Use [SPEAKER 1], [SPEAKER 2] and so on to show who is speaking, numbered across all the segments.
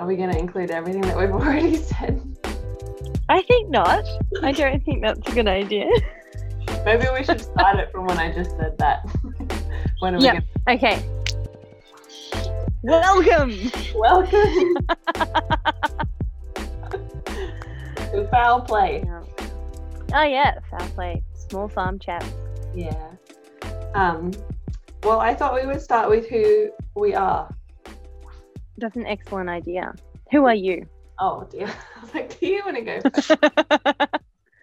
[SPEAKER 1] Are we going to include everything that we've already said?
[SPEAKER 2] I think not. I don't think that's a good idea.
[SPEAKER 1] Maybe we should start it from when I just said that. when are we
[SPEAKER 2] Yep.
[SPEAKER 1] gonna...
[SPEAKER 2] Okay. Welcome.
[SPEAKER 1] Welcome to Fowl Play.
[SPEAKER 2] Oh yeah, foul play. Small farm chat.
[SPEAKER 1] Yeah. Um. Well, I thought we would start with who we are.
[SPEAKER 2] That's an excellent idea. Who are you?
[SPEAKER 1] Oh dear. I was like, do you want to go first?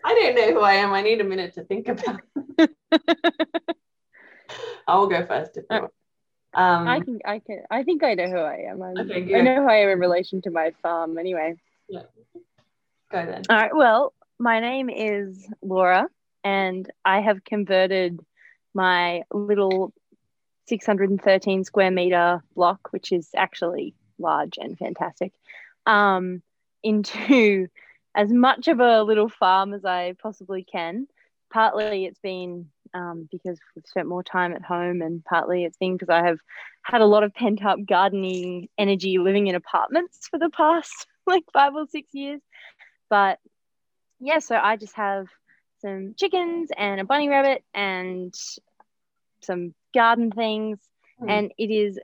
[SPEAKER 1] I don't know who I am. I need a minute to think about. I will go first if you
[SPEAKER 2] Uh,
[SPEAKER 1] want. Um,
[SPEAKER 2] I can, I can, I think I know who I am. I'm,
[SPEAKER 1] Okay,
[SPEAKER 2] I know who I am in relation to my farm. Anyway. Yeah.
[SPEAKER 1] go then.
[SPEAKER 2] All right. Well, my name is Laura, and I have converted my little 613 square meter block, which is actually large and fantastic, um, into as much of a little farm as I possibly can. Partly it's been um, because we've spent more time at home, and partly it's been because I have had a lot of pent up gardening energy living in apartments for the past like five or six years. But yeah, so I just have some chickens and a bunny rabbit and some garden things,
[SPEAKER 1] Hmm.
[SPEAKER 2] and it is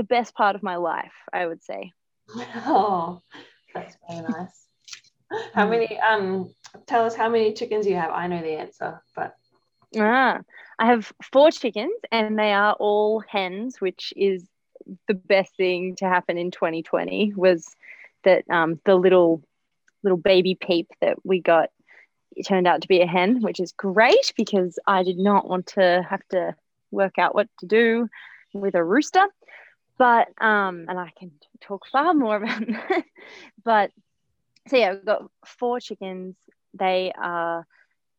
[SPEAKER 2] the best part of my life, I would say.
[SPEAKER 1] Oh, that's very nice. How many? Um, tell us how many chickens you have. I know the answer, but
[SPEAKER 2] Ah, I have four chickens, and they are all hens, which is the best thing to happen in 2020. Was that um, the little little baby peep that we got it turned out to be a hen, which is great because I did not want to have to work out what to do with a rooster. But um, and I can talk far more about that. but so yeah, we've got four chickens. They are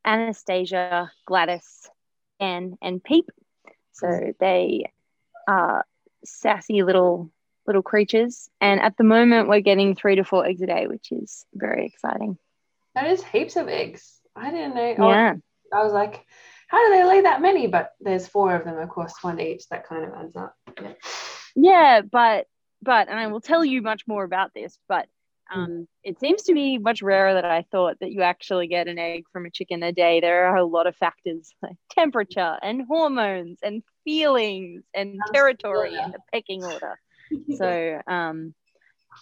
[SPEAKER 2] Anastasia, Gladys, Anne, and Peep. So they are sassy little little creatures. And at the moment, we're getting three to four eggs a day, which is very exciting.
[SPEAKER 1] that is heaps of eggs. I didn't know. oh,
[SPEAKER 2] Yeah.
[SPEAKER 1] I was like, how do they lay that many? But there's four of them, of course, one each. That kind of adds up. Yeah.
[SPEAKER 2] Yeah, but but and I will tell you much more about this, but um, it seems to be much rarer than I thought that you actually get an egg from a chicken a day. There are a lot of factors like temperature and hormones and feelings and territory and the pecking order. So um,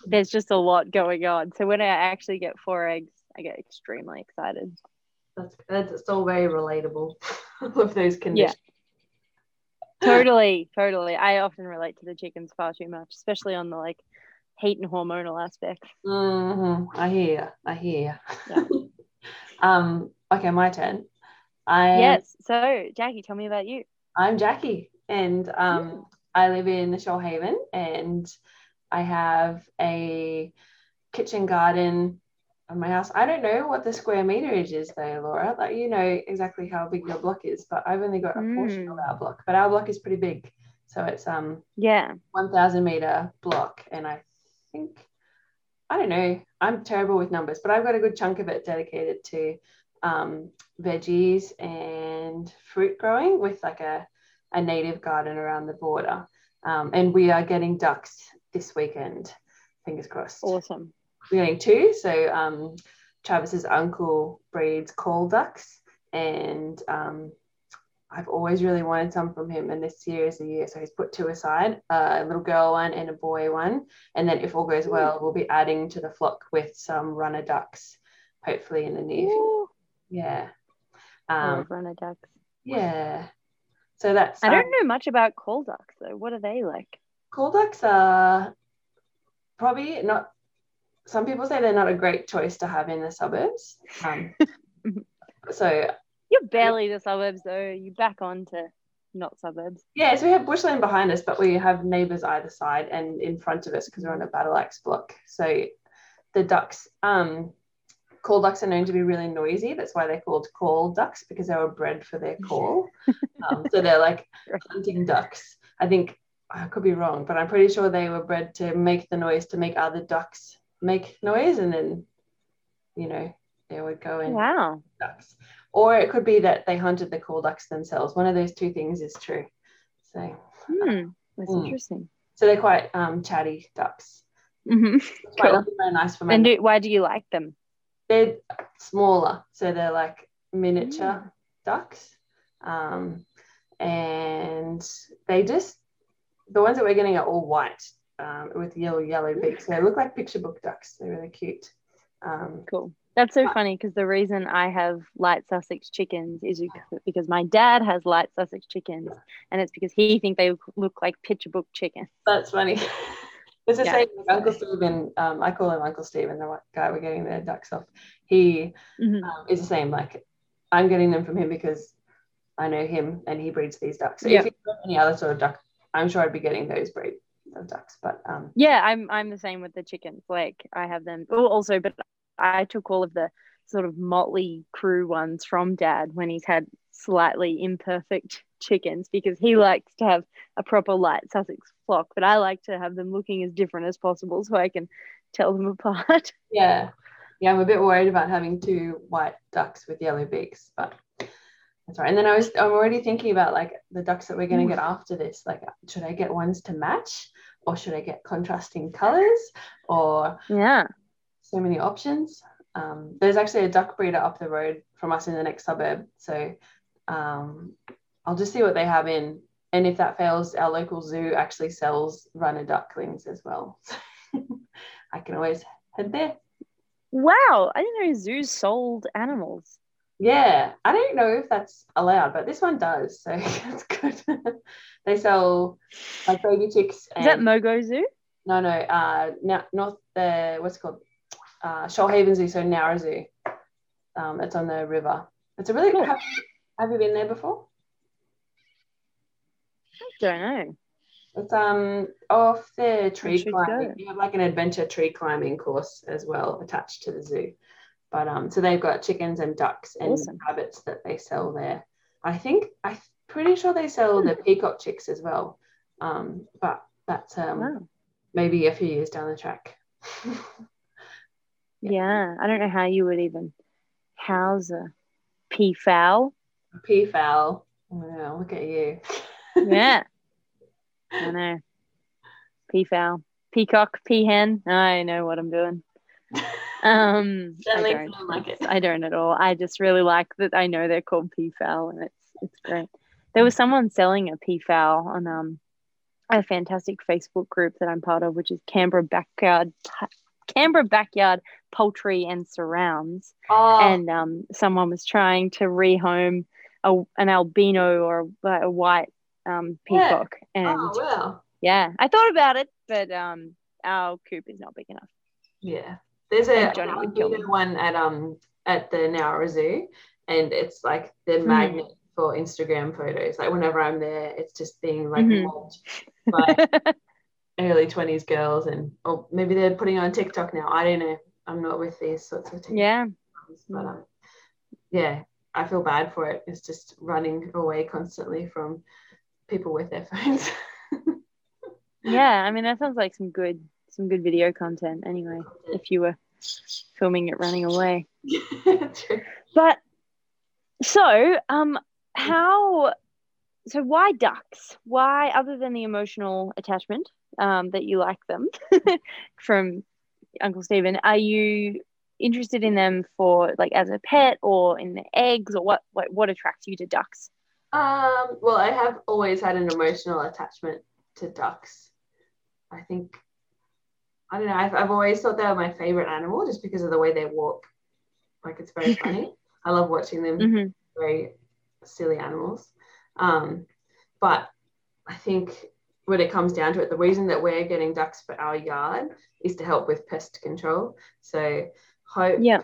[SPEAKER 2] there's just a lot going on. So when I actually get four eggs, I get extremely excited.
[SPEAKER 1] that's, that's it's all very relatable. All of those conditions.
[SPEAKER 2] Totally, totally. I often relate to the chickens far too much, especially on the like heat and hormonal aspects.
[SPEAKER 1] hmm I hear. I hear.
[SPEAKER 2] Yeah.
[SPEAKER 1] um. Okay, my turn. I
[SPEAKER 2] Yes. So, Jackie, tell me about you.
[SPEAKER 1] I'm Jackie, and um, I live in the Shoalhaven, and I have a kitchen garden on my house. I don't know what the square meterage is, though, Laura. Like you know exactly how big your block is, but I've only got a portion of
[SPEAKER 2] Mm.
[SPEAKER 1] our block. But our block is pretty big, so it's um
[SPEAKER 2] Yeah.
[SPEAKER 1] 1,000 meter block, and I think I don't know. I'm terrible with numbers, but I've got a good chunk of it dedicated to um, veggies and fruit growing with like a, a native garden around the border. Um, and we are getting ducks this weekend. Fingers crossed.
[SPEAKER 2] Awesome.
[SPEAKER 1] We're getting two. So um, Travis's uncle breeds call ducks, and um, I've always really wanted some from him. And this year is the year, so he's put two aside: a little girl one and a boy one. And then, if all goes well, we'll be adding to the flock with some runner ducks, hopefully in the near future. Yeah. Um,
[SPEAKER 2] runner ducks.
[SPEAKER 1] yeah. So that's
[SPEAKER 2] I don't know much about call ducks though. What are they like?
[SPEAKER 1] Call ducks are probably not. Some people say they're not a great choice to have in the suburbs. Um, so
[SPEAKER 2] You're barely the suburbs though. You back on to not suburbs.
[SPEAKER 1] yeah, so we have bushland behind us, but we have neighbours either side and in front of us because we're on a battle axe block. So the ducks, um, call ducks are known to be really noisy. That's why they're called call ducks because they were bred for their call. um, so they're like hunting ducks. I think I could be wrong, but I'm pretty sure they were bred to make the noise to make other ducks make noise, and then you know they would go and
[SPEAKER 2] Wow.
[SPEAKER 1] ducks. Or it could be that they hunted the call ducks themselves. One of those two things is true. So,
[SPEAKER 2] Hmm. That's
[SPEAKER 1] Mm.
[SPEAKER 2] interesting.
[SPEAKER 1] so they're quite um, chatty ducks.
[SPEAKER 2] hmm
[SPEAKER 1] Which
[SPEAKER 2] Cool.
[SPEAKER 1] very nice for my
[SPEAKER 2] And do, why do you like them?
[SPEAKER 1] they're smaller, so they're like miniature ducks. Um, and they just the ones that we're getting are all white um, with yellow yellow beaks. They look like picture book ducks. They're really cute. Um,
[SPEAKER 2] Cool. That's so funny because the reason I have light Sussex chickens is because my dad has light Sussex chickens, and it's because he think they look- like picture book chickens.
[SPEAKER 1] that's funny. It's the
[SPEAKER 2] Yeah.
[SPEAKER 1] same with Uncle Stephen. Um, I call him Uncle Stephen, the guy we're getting the ducks off. He
[SPEAKER 2] Mhm.
[SPEAKER 1] um, is the same. Like I'm getting them from him because I know him and he breeds these ducks. So
[SPEAKER 2] Yeah.
[SPEAKER 1] if he got any other sort of duck, I'm sure I'd be getting those breed of ducks. But um,
[SPEAKER 2] Yeah, I'm I'm the same with the chickens. Like I have them. Oh, also, but I took all of the sort of motley crew ones from dad when he's had slightly imperfect chickens because he likes to have a proper light Sussex flock, but I like to have them looking as different as possible so I can tell them apart.
[SPEAKER 1] yeah, yeah, I'm a bit worried about having two white ducks with yellow beaks, but that's right. And then I was I'm already thinking about like the ducks that we're going to get after this. Like, should I get ones to match, or should I get contrasting colors, or
[SPEAKER 2] yeah.
[SPEAKER 1] so many options. Um, there's actually a duck breeder up the road from us in the next suburb. So um, I'll just see what they have in. And if that fails, our local zoo actually sells runner ducklings as well. I can always head there.
[SPEAKER 2] Wow, I didn't know zoos sold animals.
[SPEAKER 1] Yeah, I don't know if that's allowed, but this one does. So that's good. they sell like baby chicks.
[SPEAKER 2] Is that
[SPEAKER 1] and-
[SPEAKER 2] Mogo Zoo?
[SPEAKER 1] No, no. Uh, now North the what's it called uh, Shoalhaven Zoo, so Nowra Zoo. Um, it's on the river. It's a really
[SPEAKER 2] Cool.
[SPEAKER 1] have, have you been there before?
[SPEAKER 2] I Don't know.
[SPEAKER 1] It's um off the tree climbing.
[SPEAKER 2] go.
[SPEAKER 1] You have like an adventure tree climbing course as well attached to the zoo. But um, so they've got chickens and ducks and
[SPEAKER 2] Awesome.
[SPEAKER 1] rabbits that they sell there. I think I'm pretty sure they sell
[SPEAKER 2] Hmm.
[SPEAKER 1] the peacock chicks as well. Um, but that's um
[SPEAKER 2] Wow.
[SPEAKER 1] maybe a few years down the track.
[SPEAKER 2] Yeah, I don't know how you would even house a peafowl.
[SPEAKER 1] Peafowl. Wow, look at you.
[SPEAKER 2] Yeah, I know. Peafowl, peacock, peahen. I know what I'm doing. Um, I don't.
[SPEAKER 1] like it.
[SPEAKER 2] I don't at all. I just really like that. I know they're called peafowl, and it's it's great. There was someone selling a peafowl on um a fantastic Facebook group that I'm part of, which is Canberra Backyard Canberra Backyard Poultry and Surrounds,
[SPEAKER 1] Oh,
[SPEAKER 2] and um someone was trying to rehome a, an albino or a, a white um
[SPEAKER 1] Yeah.
[SPEAKER 2] peacock, and
[SPEAKER 1] oh wow.
[SPEAKER 2] yeah, I thought about it, but um our coop is not big enough.
[SPEAKER 1] Yeah. There's a
[SPEAKER 2] And Johnny would kill
[SPEAKER 1] albino
[SPEAKER 2] them.
[SPEAKER 1] one at um at the Nowra Zoo and it's like the
[SPEAKER 2] Hmm.
[SPEAKER 1] magnet for Instagram photos. Like whenever I'm there, it's just being like
[SPEAKER 2] Mhm.
[SPEAKER 1] by early 20s girls and or maybe they're putting on TikTok now. I don't know. I'm not with these sorts of things.
[SPEAKER 2] yeah,
[SPEAKER 1] But um yeah, I feel bad for it. It's just running away constantly from people with their phones.
[SPEAKER 2] yeah. I mean, that sounds like some good some good video content. Anyway, if you were filming it running away. But so, um, how? So why ducks? Why, other than the emotional attachment, um, that you like them from Uncle Stephen, are you interested in them for like as a pet or in the eggs or what? What, what attracts you to ducks?
[SPEAKER 1] Um, well, I have always had an emotional attachment to ducks. I think, I don't know, I've, I've always thought they were my favorite animal just because of the way they walk. Like, it's very funny. I love watching them,
[SPEAKER 2] hmm
[SPEAKER 1] very silly animals. Um, but I think when it comes down to it, the reason that we're getting ducks for our yard is to help with pest control. So, hopefully,
[SPEAKER 2] Yeah.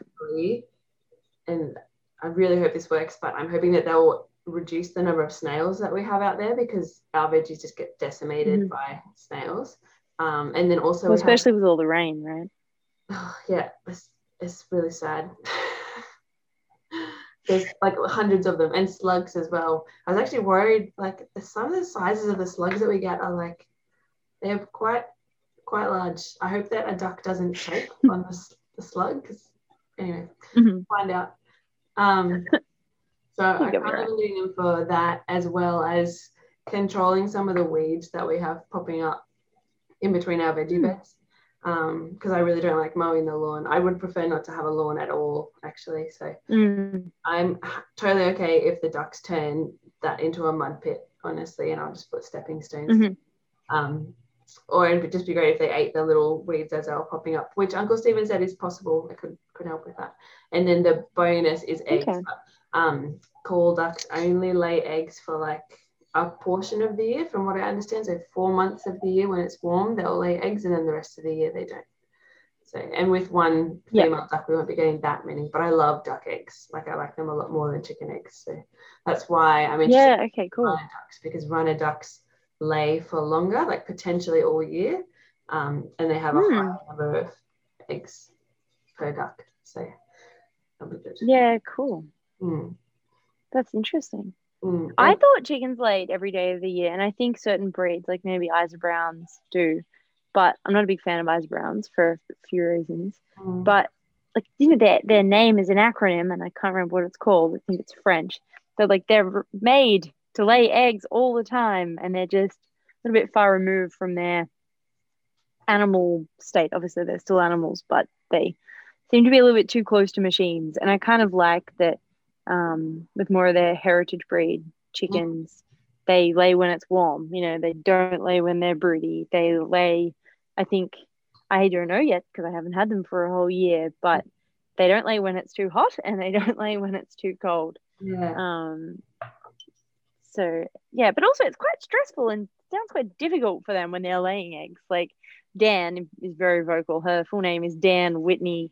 [SPEAKER 1] and I really hope this works, but I'm hoping that they'll reduce the number of snails that we have out there because our veggies just get decimated
[SPEAKER 2] Mhm.
[SPEAKER 1] by snails. Um, and then also,
[SPEAKER 2] Well,
[SPEAKER 1] we have-
[SPEAKER 2] especially with all the rain, right?
[SPEAKER 1] yeah, it's, it's really sad. There's like hundreds of them and slugs as well. I was actually worried, like some of the sizes of the slugs that we get are like they're quite quite large. I hope that a duck doesn't choke on the, the slug. Because anyway,
[SPEAKER 2] Mhm.
[SPEAKER 1] find out. Um, so I kind of doing them for that as well as controlling some of the weeds that we have popping up in between our veggie
[SPEAKER 2] Hmm.
[SPEAKER 1] beds. because um, I really don't like mowing the lawn. I would prefer not to have a lawn at all, actually. So
[SPEAKER 2] mm.
[SPEAKER 1] I'm totally okay if the ducks turn that into a mud pit, honestly, and I'll just put stepping stones.
[SPEAKER 2] Mm-hmm.
[SPEAKER 1] Um, or it'd just be great if they ate the little weeds as they were popping up, which Uncle Stephen said is possible. It could could help with that. And then the bonus is eggs. Okay. Um, call ducks only lay eggs for like a portion of the year, from what I understand. So four months of the year when it's warm, they'll lay eggs, and then the rest of the year they don't. So, and with one female yep. duck, we won't be getting that many. But I love duck eggs. Like I like them a lot more than chicken eggs. So that's why I'm interested.
[SPEAKER 2] Yeah. Okay. Cool.
[SPEAKER 1] In ducks because runner ducks lay for longer, like potentially all year, um, and they have a mm. high number of eggs per duck. So that'll be good.
[SPEAKER 2] Yeah. Cool.
[SPEAKER 1] Mm.
[SPEAKER 2] That's interesting.
[SPEAKER 1] Mm.
[SPEAKER 2] I thought chickens laid every day of the year, and I think certain breeds, like maybe Isa Browns, do. But I'm not a big fan of Isa Browns for a few reasons.
[SPEAKER 1] Mm.
[SPEAKER 2] But like you know, their their name is an acronym, and I can't remember what it's called. I think it's French. So like they're made to lay eggs all the time, and they're just a little bit far removed from their animal state. Obviously, they're still animals, but they seem to be a little bit too close to machines. And I kind of like that um, with more of their heritage breed chickens. They lay when it's warm. You know, they don't lay when they're broody. They lay, I think, I don't know yet because I haven't had them for a whole year, but they don't lay when it's too hot and they don't lay when it's too cold.
[SPEAKER 1] Yeah.
[SPEAKER 2] Um, so yeah, but also it's quite stressful and sounds quite difficult for them when they're laying eggs. Like Dan is very vocal. Her full name is Dan Whitney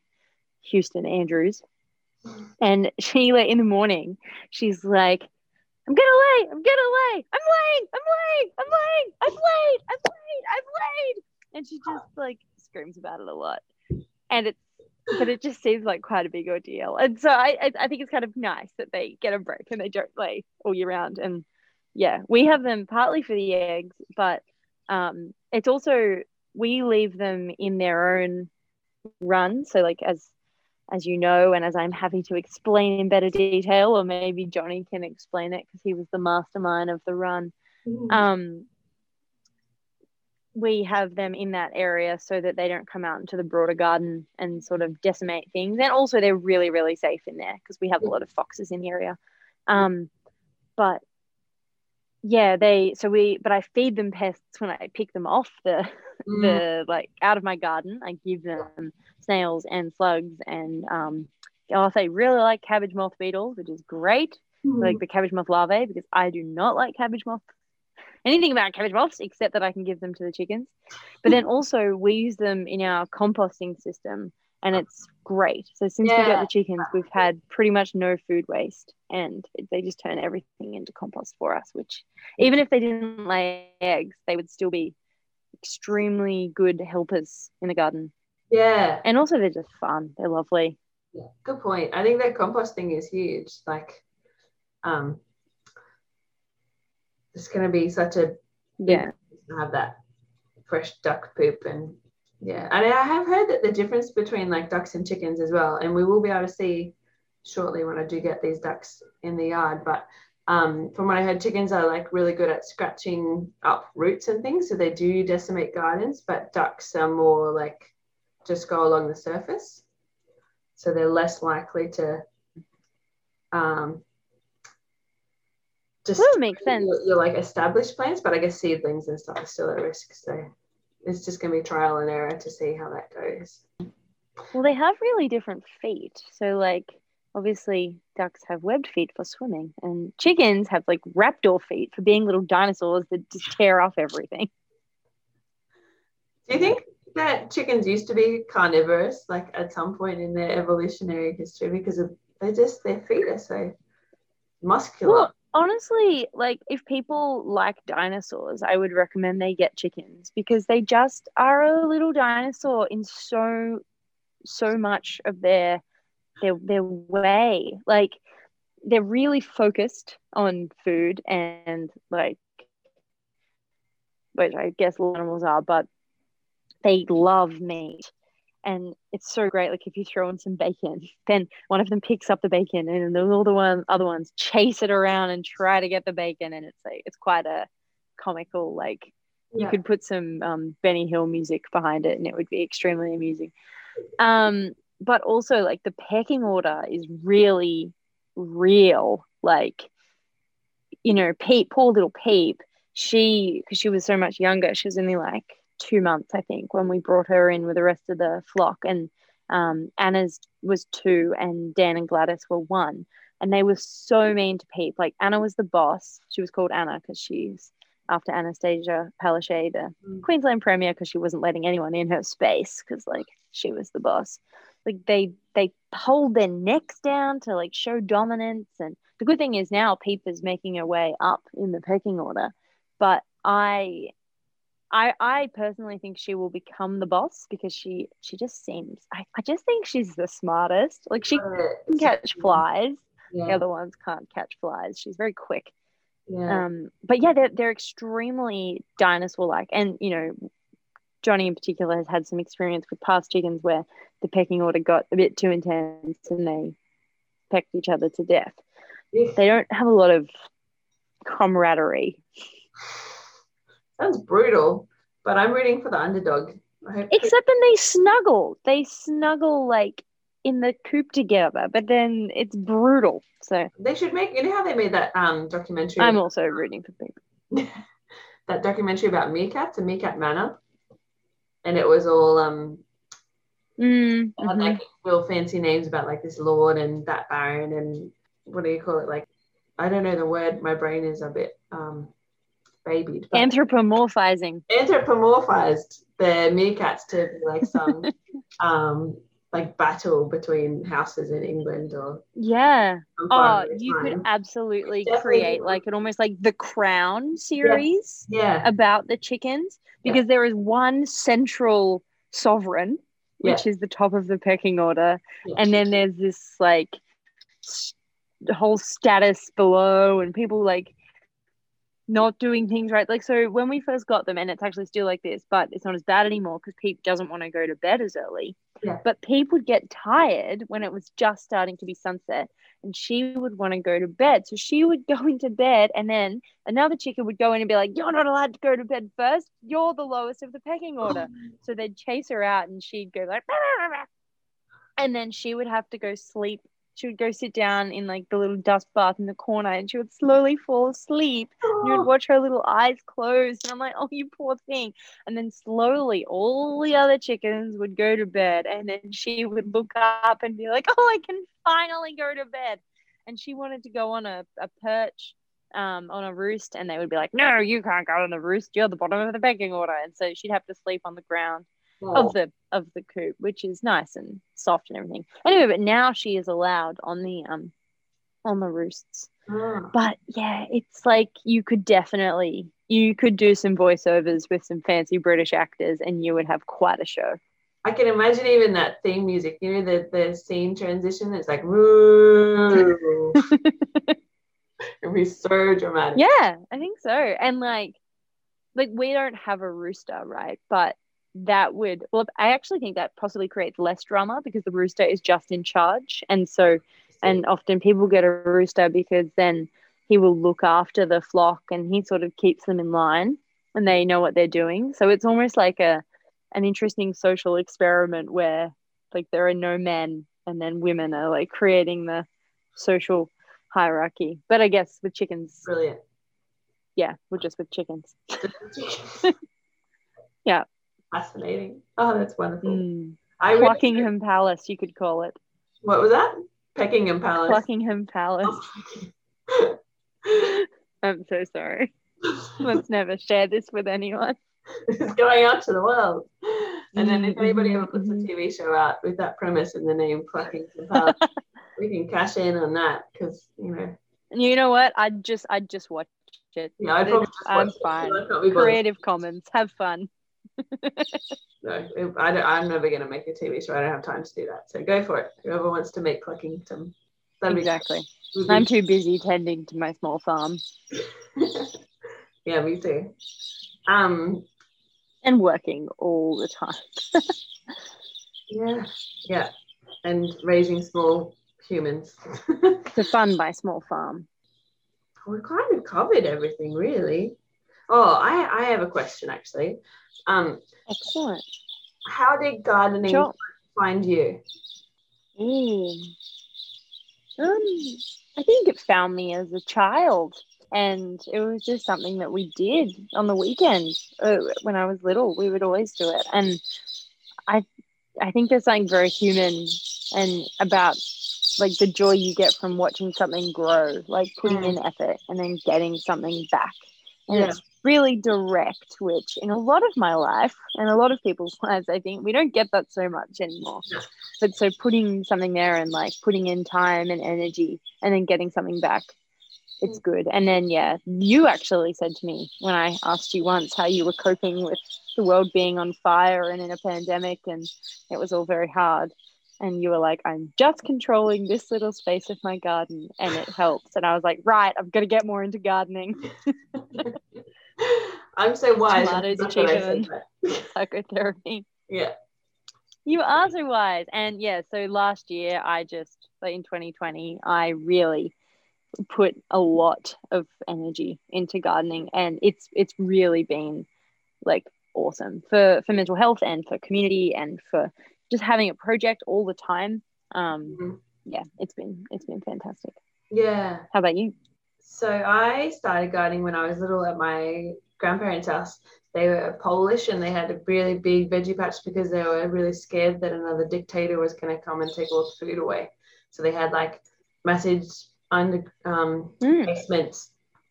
[SPEAKER 2] Houston Andrews. And she like in the morning, she's like, I'm gonna lay, I'm gonna lay, I'm laying, I'm laying, I'm laying, I've laid, I've laid, I've laid. And she just like screams about it a lot. And it's but it just seems like quite a big ordeal. And so I, I, I think it's kind of nice that they get a break and they don't lay all year round. And yeah, we have them partly for the eggs, but um, it's also we leave them in their own run. So like as as you know, and as I'm happy to explain in better detail, or maybe Johnny can explain it because he was the mastermind of the run.
[SPEAKER 1] Mm-hmm.
[SPEAKER 2] Um, we have them in that area so that they don't come out into the broader garden and sort of decimate things. And also, they're really, really safe in there because we have a lot of foxes in the area. Um, but yeah, they so we but I feed them pests when I pick them off the mm. the like out of my garden. I give them snails and slugs and um I'll say really like cabbage moth beetles, which is great.
[SPEAKER 1] Mm.
[SPEAKER 2] Like the cabbage moth larvae because I do not like cabbage moth anything about cabbage moths except that I can give them to the chickens. But then also we use them in our composting system and it's great. So since yeah. we got the chickens, we've had pretty much no food waste, and they just turn everything into compost for us. Which, even if they didn't lay eggs, they would still be extremely good helpers in the garden.
[SPEAKER 1] Yeah,
[SPEAKER 2] and also they're just fun. They're lovely.
[SPEAKER 1] Yeah, good point. I think that composting is huge. Like, um, it's going to be such a
[SPEAKER 2] yeah
[SPEAKER 1] have that fresh duck poop and yeah, and I have heard that the difference between like ducks and chickens as well, and we will be able to see shortly when I do get these ducks in the yard. But um, from what I heard, chickens are like really good at scratching up roots and things, so they do decimate gardens. But ducks are more like just go along the surface, so they're less likely to um, just
[SPEAKER 2] that makes sense.
[SPEAKER 1] You're, you're like established plants, but I guess seedlings and stuff are still at risk. So it's just going to be trial and error to see how that goes.
[SPEAKER 2] Well, they have really different feet. So, like, obviously, ducks have webbed feet for swimming, and chickens have like raptor feet for being little dinosaurs that just tear off everything.
[SPEAKER 1] Do you think that chickens used to be carnivorous, like at some point in their evolutionary history, because of they just their feet are so muscular?
[SPEAKER 2] Well, honestly, like if people like dinosaurs, I would recommend they get chickens because they just are a little dinosaur in so so much of their their their way. Like they're really focused on food and like which I guess animals are, but they love meat and it's so great. Like if you throw in some bacon, then one of them picks up the bacon, and then all the one other ones chase it around and try to get the bacon, and it's like it's quite a comical like You could put some um, Benny Hill music behind it, and it would be extremely amusing. Um, but also, like the pecking order is really real. Like, you know, Peep, poor little Peep. She, because she was so much younger, she was only like two months, I think, when we brought her in with the rest of the flock, and um, Anna's was two, and Dan and Gladys were one and they were so mean to Peep. Like Anna was the boss. She was called Anna because she's after Annastacia Palaszczuk, the
[SPEAKER 1] Mm.
[SPEAKER 2] Queensland Premier, because she wasn't letting anyone in her space because like she was the boss. Like they they hold their necks down to like show dominance. And the good thing is now Peep is making her way up in the pecking order. But I I I personally think she will become the boss because she she just seems I, I just think she's the smartest. Like she can catch flies the other ones can't catch flies. She's very quick.
[SPEAKER 1] yeah.
[SPEAKER 2] Um, but yeah, they're they're extremely dinosaur like, and you know, Johnny in particular has had some experience with past chickens where the pecking order got a bit too intense and they pecked each other to death. They don't have a lot of camaraderie,
[SPEAKER 1] Sounds brutal, but I'm rooting for the underdog.
[SPEAKER 2] Except then they snuggle. They snuggle like in the coop together, but then it's brutal. So
[SPEAKER 1] they should make. You know how they made that um documentary.
[SPEAKER 2] I'm also rooting for people.
[SPEAKER 1] that documentary about meerkats and Meerkat Manor, and it was all um
[SPEAKER 2] Mm, mhm.
[SPEAKER 1] like real fancy names about like this lord and that baron and what do you call it? Like I don't know the word. My brain is a bit um babied.
[SPEAKER 2] Anthropomorphizing.
[SPEAKER 1] anthropomorphized the meerkats to be like some um like battle between houses in England or
[SPEAKER 2] Yeah. Oh, you could absolutely create like an almost like the Crown series
[SPEAKER 1] yeah
[SPEAKER 2] about the chickens
[SPEAKER 1] Yeah.
[SPEAKER 2] because there is one central sovereign, which is the top of the pecking order,
[SPEAKER 1] yeah.
[SPEAKER 2] and then there's this like s- the whole status below, and people like not doing things right. Like so, when we first got them, and it's actually still like this, but it's not as bad anymore because Peep doesn't want to go to bed as early.
[SPEAKER 1] Yeah.
[SPEAKER 2] But Peep would get tired when it was just starting to be sunset, and she would want to go to bed. So she would go into bed, and then another chicken would go in and be like, "You're not allowed to go to bed first. You're the lowest of the pecking order." Oh. So they'd chase her out, and she'd go like, "Bah, bah, bah, bah." and then she would have to go sleep. She would go sit down in like the little dust bath in the corner, and she would slowly fall asleep. And you would watch her little eyes close, and I'm like, "Oh, you poor thing." And then slowly, all the other chickens would go to bed, and then she would look up and be like, "Oh, I can finally go to bed." And she wanted to go on a, a perch um, on a roost, and they would be like, "No, you can't go on the roost. You're the bottom of the pecking order." And so she'd have to sleep on the ground
[SPEAKER 1] Oh,
[SPEAKER 2] of the of the coop, which is nice and soft and everything. Anyway, but now she is allowed on the um on the roosts.
[SPEAKER 1] ah.
[SPEAKER 2] But yeah, it's like you could definitely you could do some voiceovers with some fancy British actors, and you would have quite a show.
[SPEAKER 1] I can imagine even that theme music, you know, the, the scene transition, it's like, woo. It'd be so dramatic.
[SPEAKER 2] Yeah, I think so. And like, like we don't have a rooster, right? But that would well, I actually think that possibly creates less drama because the rooster is just in charge, and so and often people get a rooster because then he will look after the flock and he sort of keeps them in line and they know what they're doing. So it's almost like a an interesting social experiment where like there are no men and then women are like creating the social hierarchy. But I guess with chickens,
[SPEAKER 1] Brilliant.
[SPEAKER 2] yeah, we're just with chickens. Yeah.
[SPEAKER 1] Fascinating. Oh, that's wonderful.
[SPEAKER 2] Mm.
[SPEAKER 1] I really-
[SPEAKER 2] Pluckingham Palace, you could call it.
[SPEAKER 1] What was that? Peckingham Palace.
[SPEAKER 2] Pluckingham Palace.
[SPEAKER 1] Oh.
[SPEAKER 2] I'm so sorry. Let's never share this with anyone.
[SPEAKER 1] this is going out to the world. And then if anybody ever puts a TV show out with that premise and the name Pluckington Palace, we can cash in on that because you know,
[SPEAKER 2] you know what? I'd just I'd just watch it.
[SPEAKER 1] yeah, I'd probably just
[SPEAKER 2] I'm
[SPEAKER 1] it,
[SPEAKER 2] fine.
[SPEAKER 1] so I can't be.
[SPEAKER 2] Creative Commons. Have fun.
[SPEAKER 1] No, it- I I'm never going to make a TV show. I don't have time to do that. So go for it. Whoever wants to make Pluckington, that'd
[SPEAKER 2] Exactly.
[SPEAKER 1] be-
[SPEAKER 2] I'm too busy tending to my small farm
[SPEAKER 1] yeah, me too. Um,
[SPEAKER 2] and working all the time.
[SPEAKER 1] yeah, yeah, and raising small humans.
[SPEAKER 2] To fund my small farm.
[SPEAKER 1] we kind of covered everything, really. Oh, I, I have a question actually. Um,
[SPEAKER 2] Excellent.
[SPEAKER 1] how did gardening
[SPEAKER 2] Sure.
[SPEAKER 1] find you?
[SPEAKER 2] Ooh. Um, I think it found me as a child, and it was just something that we did on the weekends. Uh, when I was little, we would always do it, and I, I think there's something very human and about like the joy you get from watching something grow, like putting
[SPEAKER 1] Mm.
[SPEAKER 2] in effort and then getting something back. And
[SPEAKER 1] Yeah.
[SPEAKER 2] it's really direct, which in a lot of my life and a lot of people's lives, I think we don't get that so much anymore. But so putting something there and like putting in time and energy and then getting something back, it's good. And then, yeah, you actually said to me when I asked you once how you were coping with the world being on fire and in a pandemic and it was all very hard. And you were like, I'm just controlling this little space of my garden and it helps. And I was like, right, I'm going to get more into gardening.
[SPEAKER 1] I'm so wise.
[SPEAKER 2] Tomatoes are
[SPEAKER 1] That's what I
[SPEAKER 2] cheaper than- Psychotherapy.
[SPEAKER 1] Yeah.
[SPEAKER 2] You are so wise. And yeah, so last year I just like in 2020, I really put a lot of energy into gardening and it's it's really been like awesome for for mental health and for community and for just having a project all the time. Um
[SPEAKER 1] Mhm.
[SPEAKER 2] yeah, it's been it's been fantastic.
[SPEAKER 1] Yeah.
[SPEAKER 2] How about you?
[SPEAKER 1] So I started gardening when I was little at my grandparents' house. They were Polish and they had a really big veggie patch because they were really scared that another dictator was going to come and take all the food away. So they had like massive under um,
[SPEAKER 2] Mm.
[SPEAKER 1] basement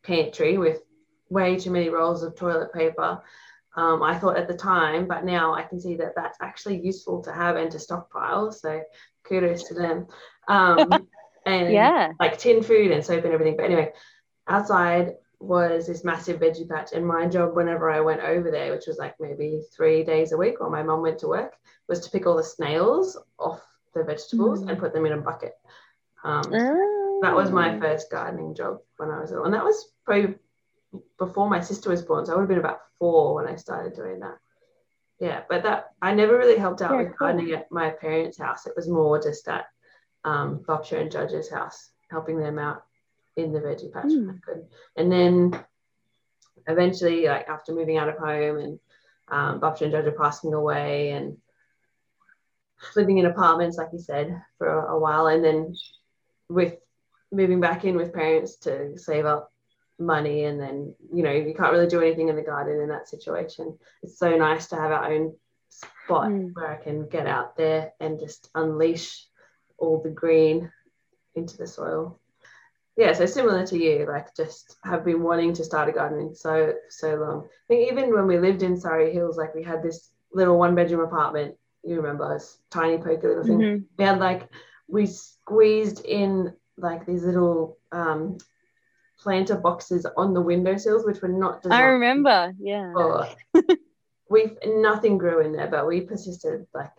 [SPEAKER 1] pantry with way too many rolls of toilet paper. Um, I thought at the time, but now I can see that that's actually useful to have and to stockpile. So kudos to them. Um, and
[SPEAKER 2] Yeah.
[SPEAKER 1] like tin food and soap and everything. But anyway, outside was this massive veggie patch, and my job whenever I went over there, which was like maybe three days a week, while my mum went to work, was to pick all the snails off the vegetables
[SPEAKER 2] Mm.
[SPEAKER 1] and put them in a bucket. Um,
[SPEAKER 2] Ah.
[SPEAKER 1] that was my first gardening job when I was little, and that was probably before my sister was born. So I would have been about four when I started doing that. Yeah, but that I never really helped out
[SPEAKER 2] Yeah,
[SPEAKER 1] with
[SPEAKER 2] cool.
[SPEAKER 1] gardening at my parents' house. It was more just at um, and Judge's house, helping them out in the veggie patch. I. And then eventually, like after moving out of home and um, and Judge are passing away and living in apartments, like you said, for a, a while, and then with moving back in with parents to save up money and then you know you can't really do anything in the garden in that situation it's so nice to have our own spot
[SPEAKER 2] Mm.
[SPEAKER 1] where i can get out there and just unleash all the green into the soil yeah so similar to you like just have been wanting to start a garden so so long i think even when we lived in surrey hills like we had this little one bedroom apartment you remember this tiny pokey little thing
[SPEAKER 2] Mhm.
[SPEAKER 1] we had like we squeezed in like these little um planter boxes on the windowsills which were not
[SPEAKER 2] I remember. Yeah.
[SPEAKER 1] we nothing grew in there but we persisted like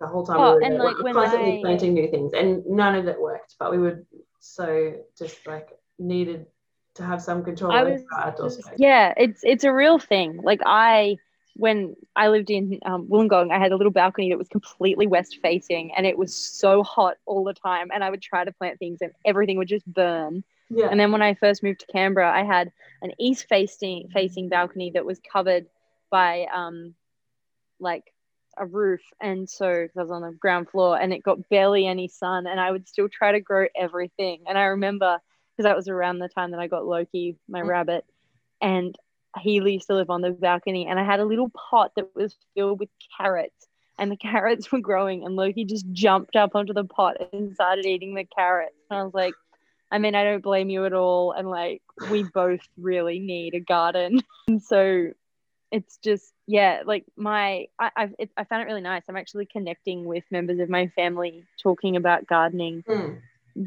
[SPEAKER 1] the whole time
[SPEAKER 2] Oh,
[SPEAKER 1] we were
[SPEAKER 2] like,
[SPEAKER 1] were constantly
[SPEAKER 2] I-
[SPEAKER 1] planting new things and none of it worked but we would so just like needed to have some control
[SPEAKER 2] I was
[SPEAKER 1] our outdoor space
[SPEAKER 2] yeah, it's it's a real thing. Like I, when I lived in um, Wollongong, I had a little balcony that was completely west facing, and it was so hot all the time. And I would try to plant things, and everything would just burn.
[SPEAKER 1] yeah
[SPEAKER 2] And then when I first moved to Canberra, I had an east facing facing balcony that was covered by um, like a roof, and so I was on the ground floor, and it got barely any sun, and I would still try to grow everything. And I remember because that was around the time that I got Loki, my
[SPEAKER 1] Mm.
[SPEAKER 2] rabbit, and he used to live on the balcony, and I had a little pot that was filled with carrots. And the carrots were growing, and Loki just jumped up onto the pot and started eating the carrots. And I was like, I mean, I don't blame you at all. And like, we both really need a garden. And so it's just, yeah, like my, I, I've, it, I found it really nice. I'm actually connecting with members of my family talking about gardening
[SPEAKER 1] Hmm.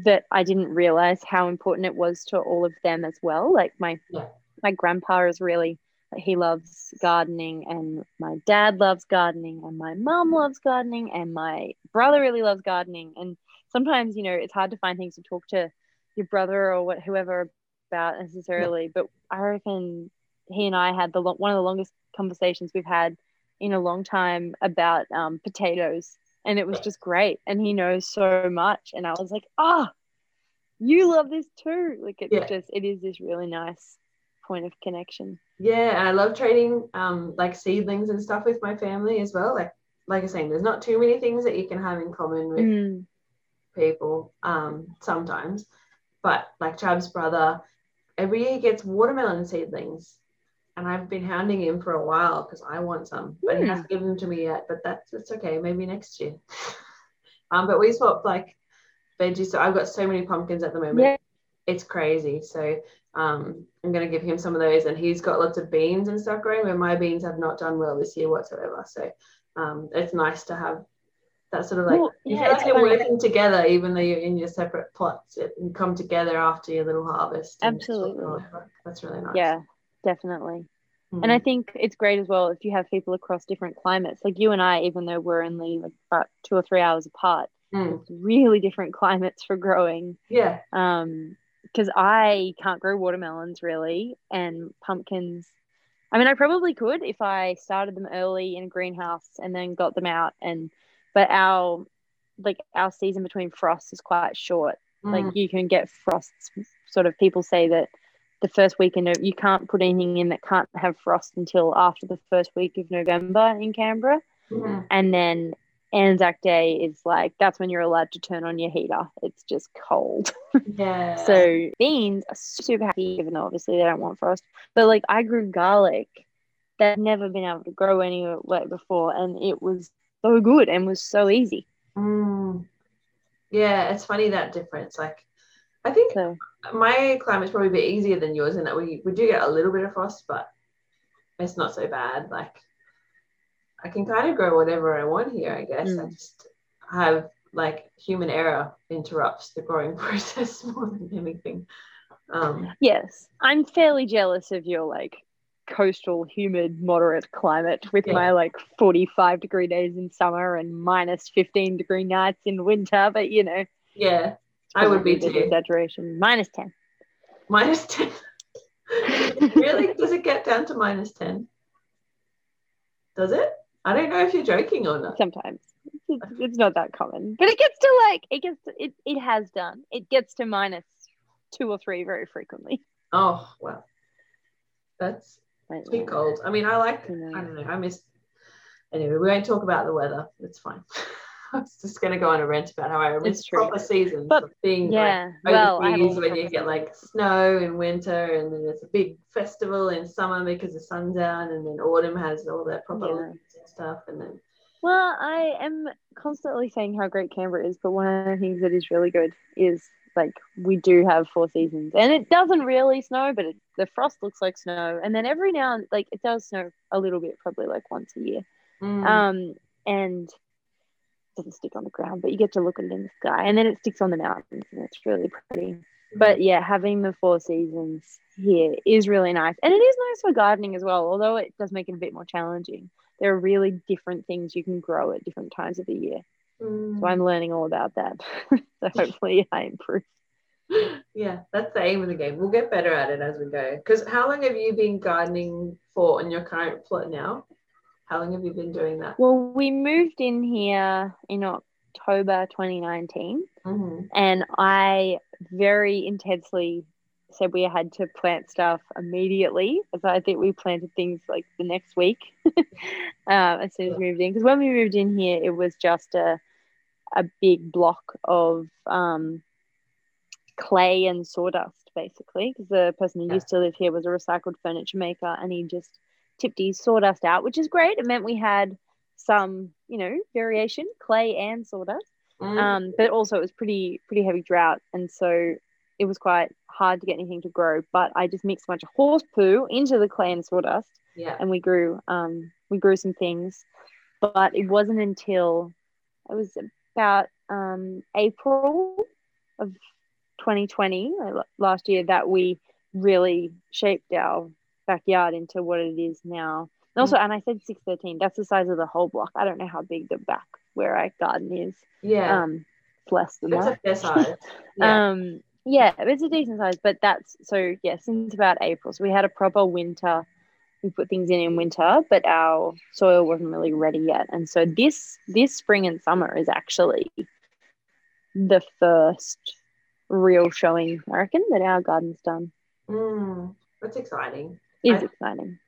[SPEAKER 2] that I didn't realize how important it was to all of them as well. Like my,
[SPEAKER 1] Yeah.
[SPEAKER 2] my grandpa is really, he loves gardening and my dad loves gardening and my mom loves gardening and my brother really loves gardening. And sometimes, you know, it's hard to find things to talk to your brother or what whoever about necessarily but i reckon he and i had the lo- one of the longest conversations we've had in a long time about um, potatoes and it was just great and he knows so much and i was like ah you love this too like it's
[SPEAKER 1] Yeah.
[SPEAKER 2] just it is this really nice point of connection.
[SPEAKER 1] Yeah, I love trading um like seedlings and stuff with my family as well. Like like I was saying, there's not too many things that you can have in common with
[SPEAKER 2] Mm.
[SPEAKER 1] people um sometimes. But like Trav's brother, every year he gets watermelon seedlings. And I've been hounding him for a while because I want some, but he
[SPEAKER 2] Hmm.
[SPEAKER 1] hasn't given them to me yet. But that's it's okay, maybe next year. um, but we swapped like veggies. So I've got so many pumpkins at the moment.
[SPEAKER 2] Yeah.
[SPEAKER 1] It's crazy. So um, I'm gonna give him some of those, and he's got lots of beans and stuff growing. Where my beans have not done well this year whatsoever. So um, it's nice to have that sort of like
[SPEAKER 2] Well,
[SPEAKER 1] you
[SPEAKER 2] yeah,
[SPEAKER 1] feel
[SPEAKER 2] it's
[SPEAKER 1] like you're working together, even though you're in your separate plots. It can come together after your little harvest.
[SPEAKER 2] Absolutely.
[SPEAKER 1] That's really nice.
[SPEAKER 2] Yeah, definitely.
[SPEAKER 1] Mm.
[SPEAKER 2] And I think it's great as well if you have people across different climates. Like you and I, even though we're only like about two or three hours apart,
[SPEAKER 1] Mm.
[SPEAKER 2] it's really different climates for growing.
[SPEAKER 1] yeah,
[SPEAKER 2] Um, because I can't grow watermelons really, and pumpkins. I mean, I probably could if I started them early in a greenhouse and then got them out. And but our like our season between frosts is quite short.
[SPEAKER 1] Mm.
[SPEAKER 2] Like you can get frosts. Sort of people say that the first week in No- you can't put anything in that can't have frost until after the first week of November in Canberra,
[SPEAKER 1] Mhm.
[SPEAKER 2] and then Anzac Day is like that's when you're allowed to turn on your heater. It's just cold.
[SPEAKER 1] yeah.
[SPEAKER 2] So beans are super happy, even though obviously they don't want frost. But like I grew garlic that I'd never been able to grow anywhere before, and it was so good and was so easy.
[SPEAKER 1] Mm. yeah, it's funny that difference. Like, I think
[SPEAKER 2] So
[SPEAKER 1] my climate's probably a bit easier than yours in that we, we do get a little bit of frost, but it's not so bad. Like I can kind of grow whatever I want here, I guess. I
[SPEAKER 2] Mm.
[SPEAKER 1] just have like human error interrupts the growing process more than anything. Um,
[SPEAKER 2] yes, I'm fairly jealous of your like coastal, humid, moderate climate with
[SPEAKER 1] Yeah.
[SPEAKER 2] my like 45 degree days in summer and minus 15 degree nights in winter. But you know,
[SPEAKER 1] yeah, I would be too.
[SPEAKER 2] Exaggeration. Minus 10.
[SPEAKER 1] Minus 10. really? Does it get down to minus 10? Does it? I don't know if you're joking or not.
[SPEAKER 2] sometimes it's, it's not that common but it gets to like it gets to, it, it has done it gets to minus two or three very frequently
[SPEAKER 1] Oh, well. That's too cold. I mean, I like.
[SPEAKER 2] I
[SPEAKER 1] don't know, I miss. Anyway, we won't talk about the weather. It's fine. I was just going to go on a rant about how I miss
[SPEAKER 2] It's
[SPEAKER 1] proper seasons.
[SPEAKER 2] But-
[SPEAKER 1] of being
[SPEAKER 2] yeah
[SPEAKER 1] like
[SPEAKER 2] well
[SPEAKER 1] overseas when you get like snow in winter and then there's a big festival in summer because the sun's out and then autumn has all that proper
[SPEAKER 2] Yeah.
[SPEAKER 1] and stuff and then
[SPEAKER 2] well i am constantly saying how great canberra is but one of the things that is really good is like we do have four seasons and it doesn't really snow but it, the frost looks like snow and then every now and like it does snow a little bit probably like once a year
[SPEAKER 1] Mm.
[SPEAKER 2] um and doesn't stick on the ground but you get to look at it in the sky and then it sticks on the mountains and it's really pretty but yeah having the four seasons here is really nice and it is nice for gardening as well although it does make it a bit more challenging there are really different things you can grow at different times of the year
[SPEAKER 1] Mm.
[SPEAKER 2] so i'm learning all about that so hopefully i improve
[SPEAKER 1] yeah, that's the aim of the game. We'll get better at it as we go. Because how long have you been gardening for on your current plot now? How long have you been doing that?
[SPEAKER 2] well we moved in here in october 2019
[SPEAKER 1] hmm
[SPEAKER 2] and I very intensely said we had to plant stuff immediately. So I think we planted things like the next week um, as soon as we moved in. Because when we moved in here, it was just a a big block of um, clay and sawdust, basically. Because the person who
[SPEAKER 1] Yeah.
[SPEAKER 2] used to live here was a recycled furniture maker, and he just tipped his sawdust out, which is great. It meant we had some, you know, variation, clay and sawdust
[SPEAKER 1] Mm.
[SPEAKER 2] um, but also it was pretty pretty heavy drought, and so it was quite hard to get anything to grow. But I just mixed a bunch of horse poo into the clay and sawdust,
[SPEAKER 1] yeah.
[SPEAKER 2] and we grew um, we grew some things. But it wasn't until it was about um, April of 2020 uh, last year that we really shaped our backyard into what it is now. And also, and I said 613, that's the size of the whole block. I don't know how big the back where I garden is.
[SPEAKER 1] Yeah.
[SPEAKER 2] Um, it's less than
[SPEAKER 1] it's a
[SPEAKER 2] that.
[SPEAKER 1] fair size. Yeah.
[SPEAKER 2] Um, yeah, it's a decent size, but that's so yeah, since about April. So we had a proper winter. We put things in in winter, but our soil wasn't really ready yet. And so this this spring and summer is actually the first real showing, I reckon, that our garden's done.
[SPEAKER 1] Mm. That's exciting.
[SPEAKER 2] Is
[SPEAKER 1] I-
[SPEAKER 2] exciting.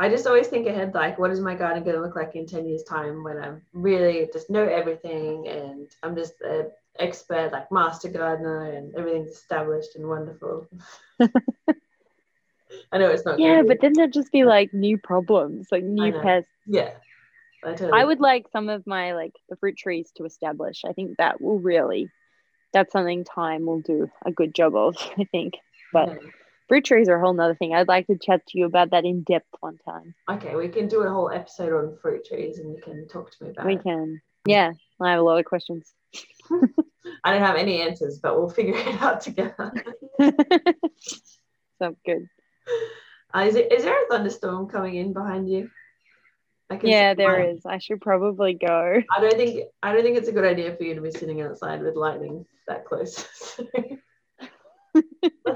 [SPEAKER 1] I just always think ahead, like, what is my garden going to look like in 10 years' time when I'm really just know everything and I'm just an expert, like master gardener, and everything's established and wonderful. I know it's not.
[SPEAKER 2] Yeah, but then there'd just be like new problems, like new pests.
[SPEAKER 1] yeah, I, totally,
[SPEAKER 2] I would like some of my like the fruit trees to establish. I think that will really that's something time will do a good job of, I think. But. Fruit trees are a whole nother thing. I'd like to chat to you about that in depth one time.
[SPEAKER 1] Okay, we can do a whole episode on fruit trees, and you can talk to me about
[SPEAKER 2] We
[SPEAKER 1] it.
[SPEAKER 2] can. Yeah, I have a lot of questions.
[SPEAKER 1] I don't have any answers, but we'll figure it out together.
[SPEAKER 2] Sounds good.
[SPEAKER 1] Uh, is, it, is there a thunderstorm coming in behind you? I can
[SPEAKER 2] Yeah, there is. I should probably go.
[SPEAKER 1] I don't think I don't think it's a good idea for you to be sitting outside with lightning that close.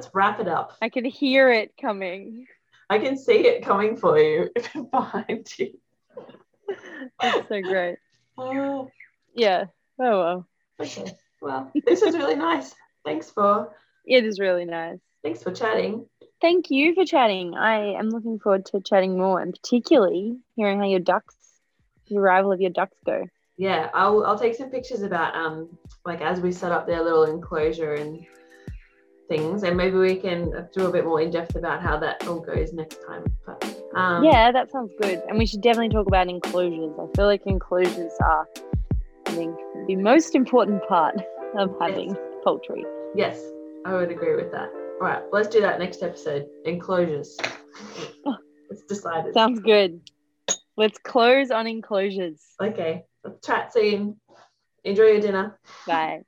[SPEAKER 1] Let's wrap it up.
[SPEAKER 2] I can hear it coming.
[SPEAKER 1] I can see it coming for you behind you.
[SPEAKER 2] That's so great.
[SPEAKER 1] Oh,
[SPEAKER 2] Yeah. Oh well.
[SPEAKER 1] okay. Well, this is really nice. Thanks for
[SPEAKER 2] It is really nice.
[SPEAKER 1] thanks for chatting.
[SPEAKER 2] Thank you for chatting. I am looking forward to chatting more and particularly hearing how your ducks, the arrival of your ducks go.
[SPEAKER 1] Yeah, I'll I'll take some pictures about um like as we set up their little enclosure and things, and maybe we can do a bit more in depth about how that all goes next time. But um,
[SPEAKER 2] yeah, that sounds good. And we should definitely talk about enclosures. I feel like enclosures are, I think, the most important part of having poultry.
[SPEAKER 1] Yes, I would agree with that. All right, let's do that next episode. Enclosures. it's decided.
[SPEAKER 2] Sounds good. Let's close on enclosures.
[SPEAKER 1] Okay, let's chat soon. Enjoy your dinner.
[SPEAKER 2] Bye.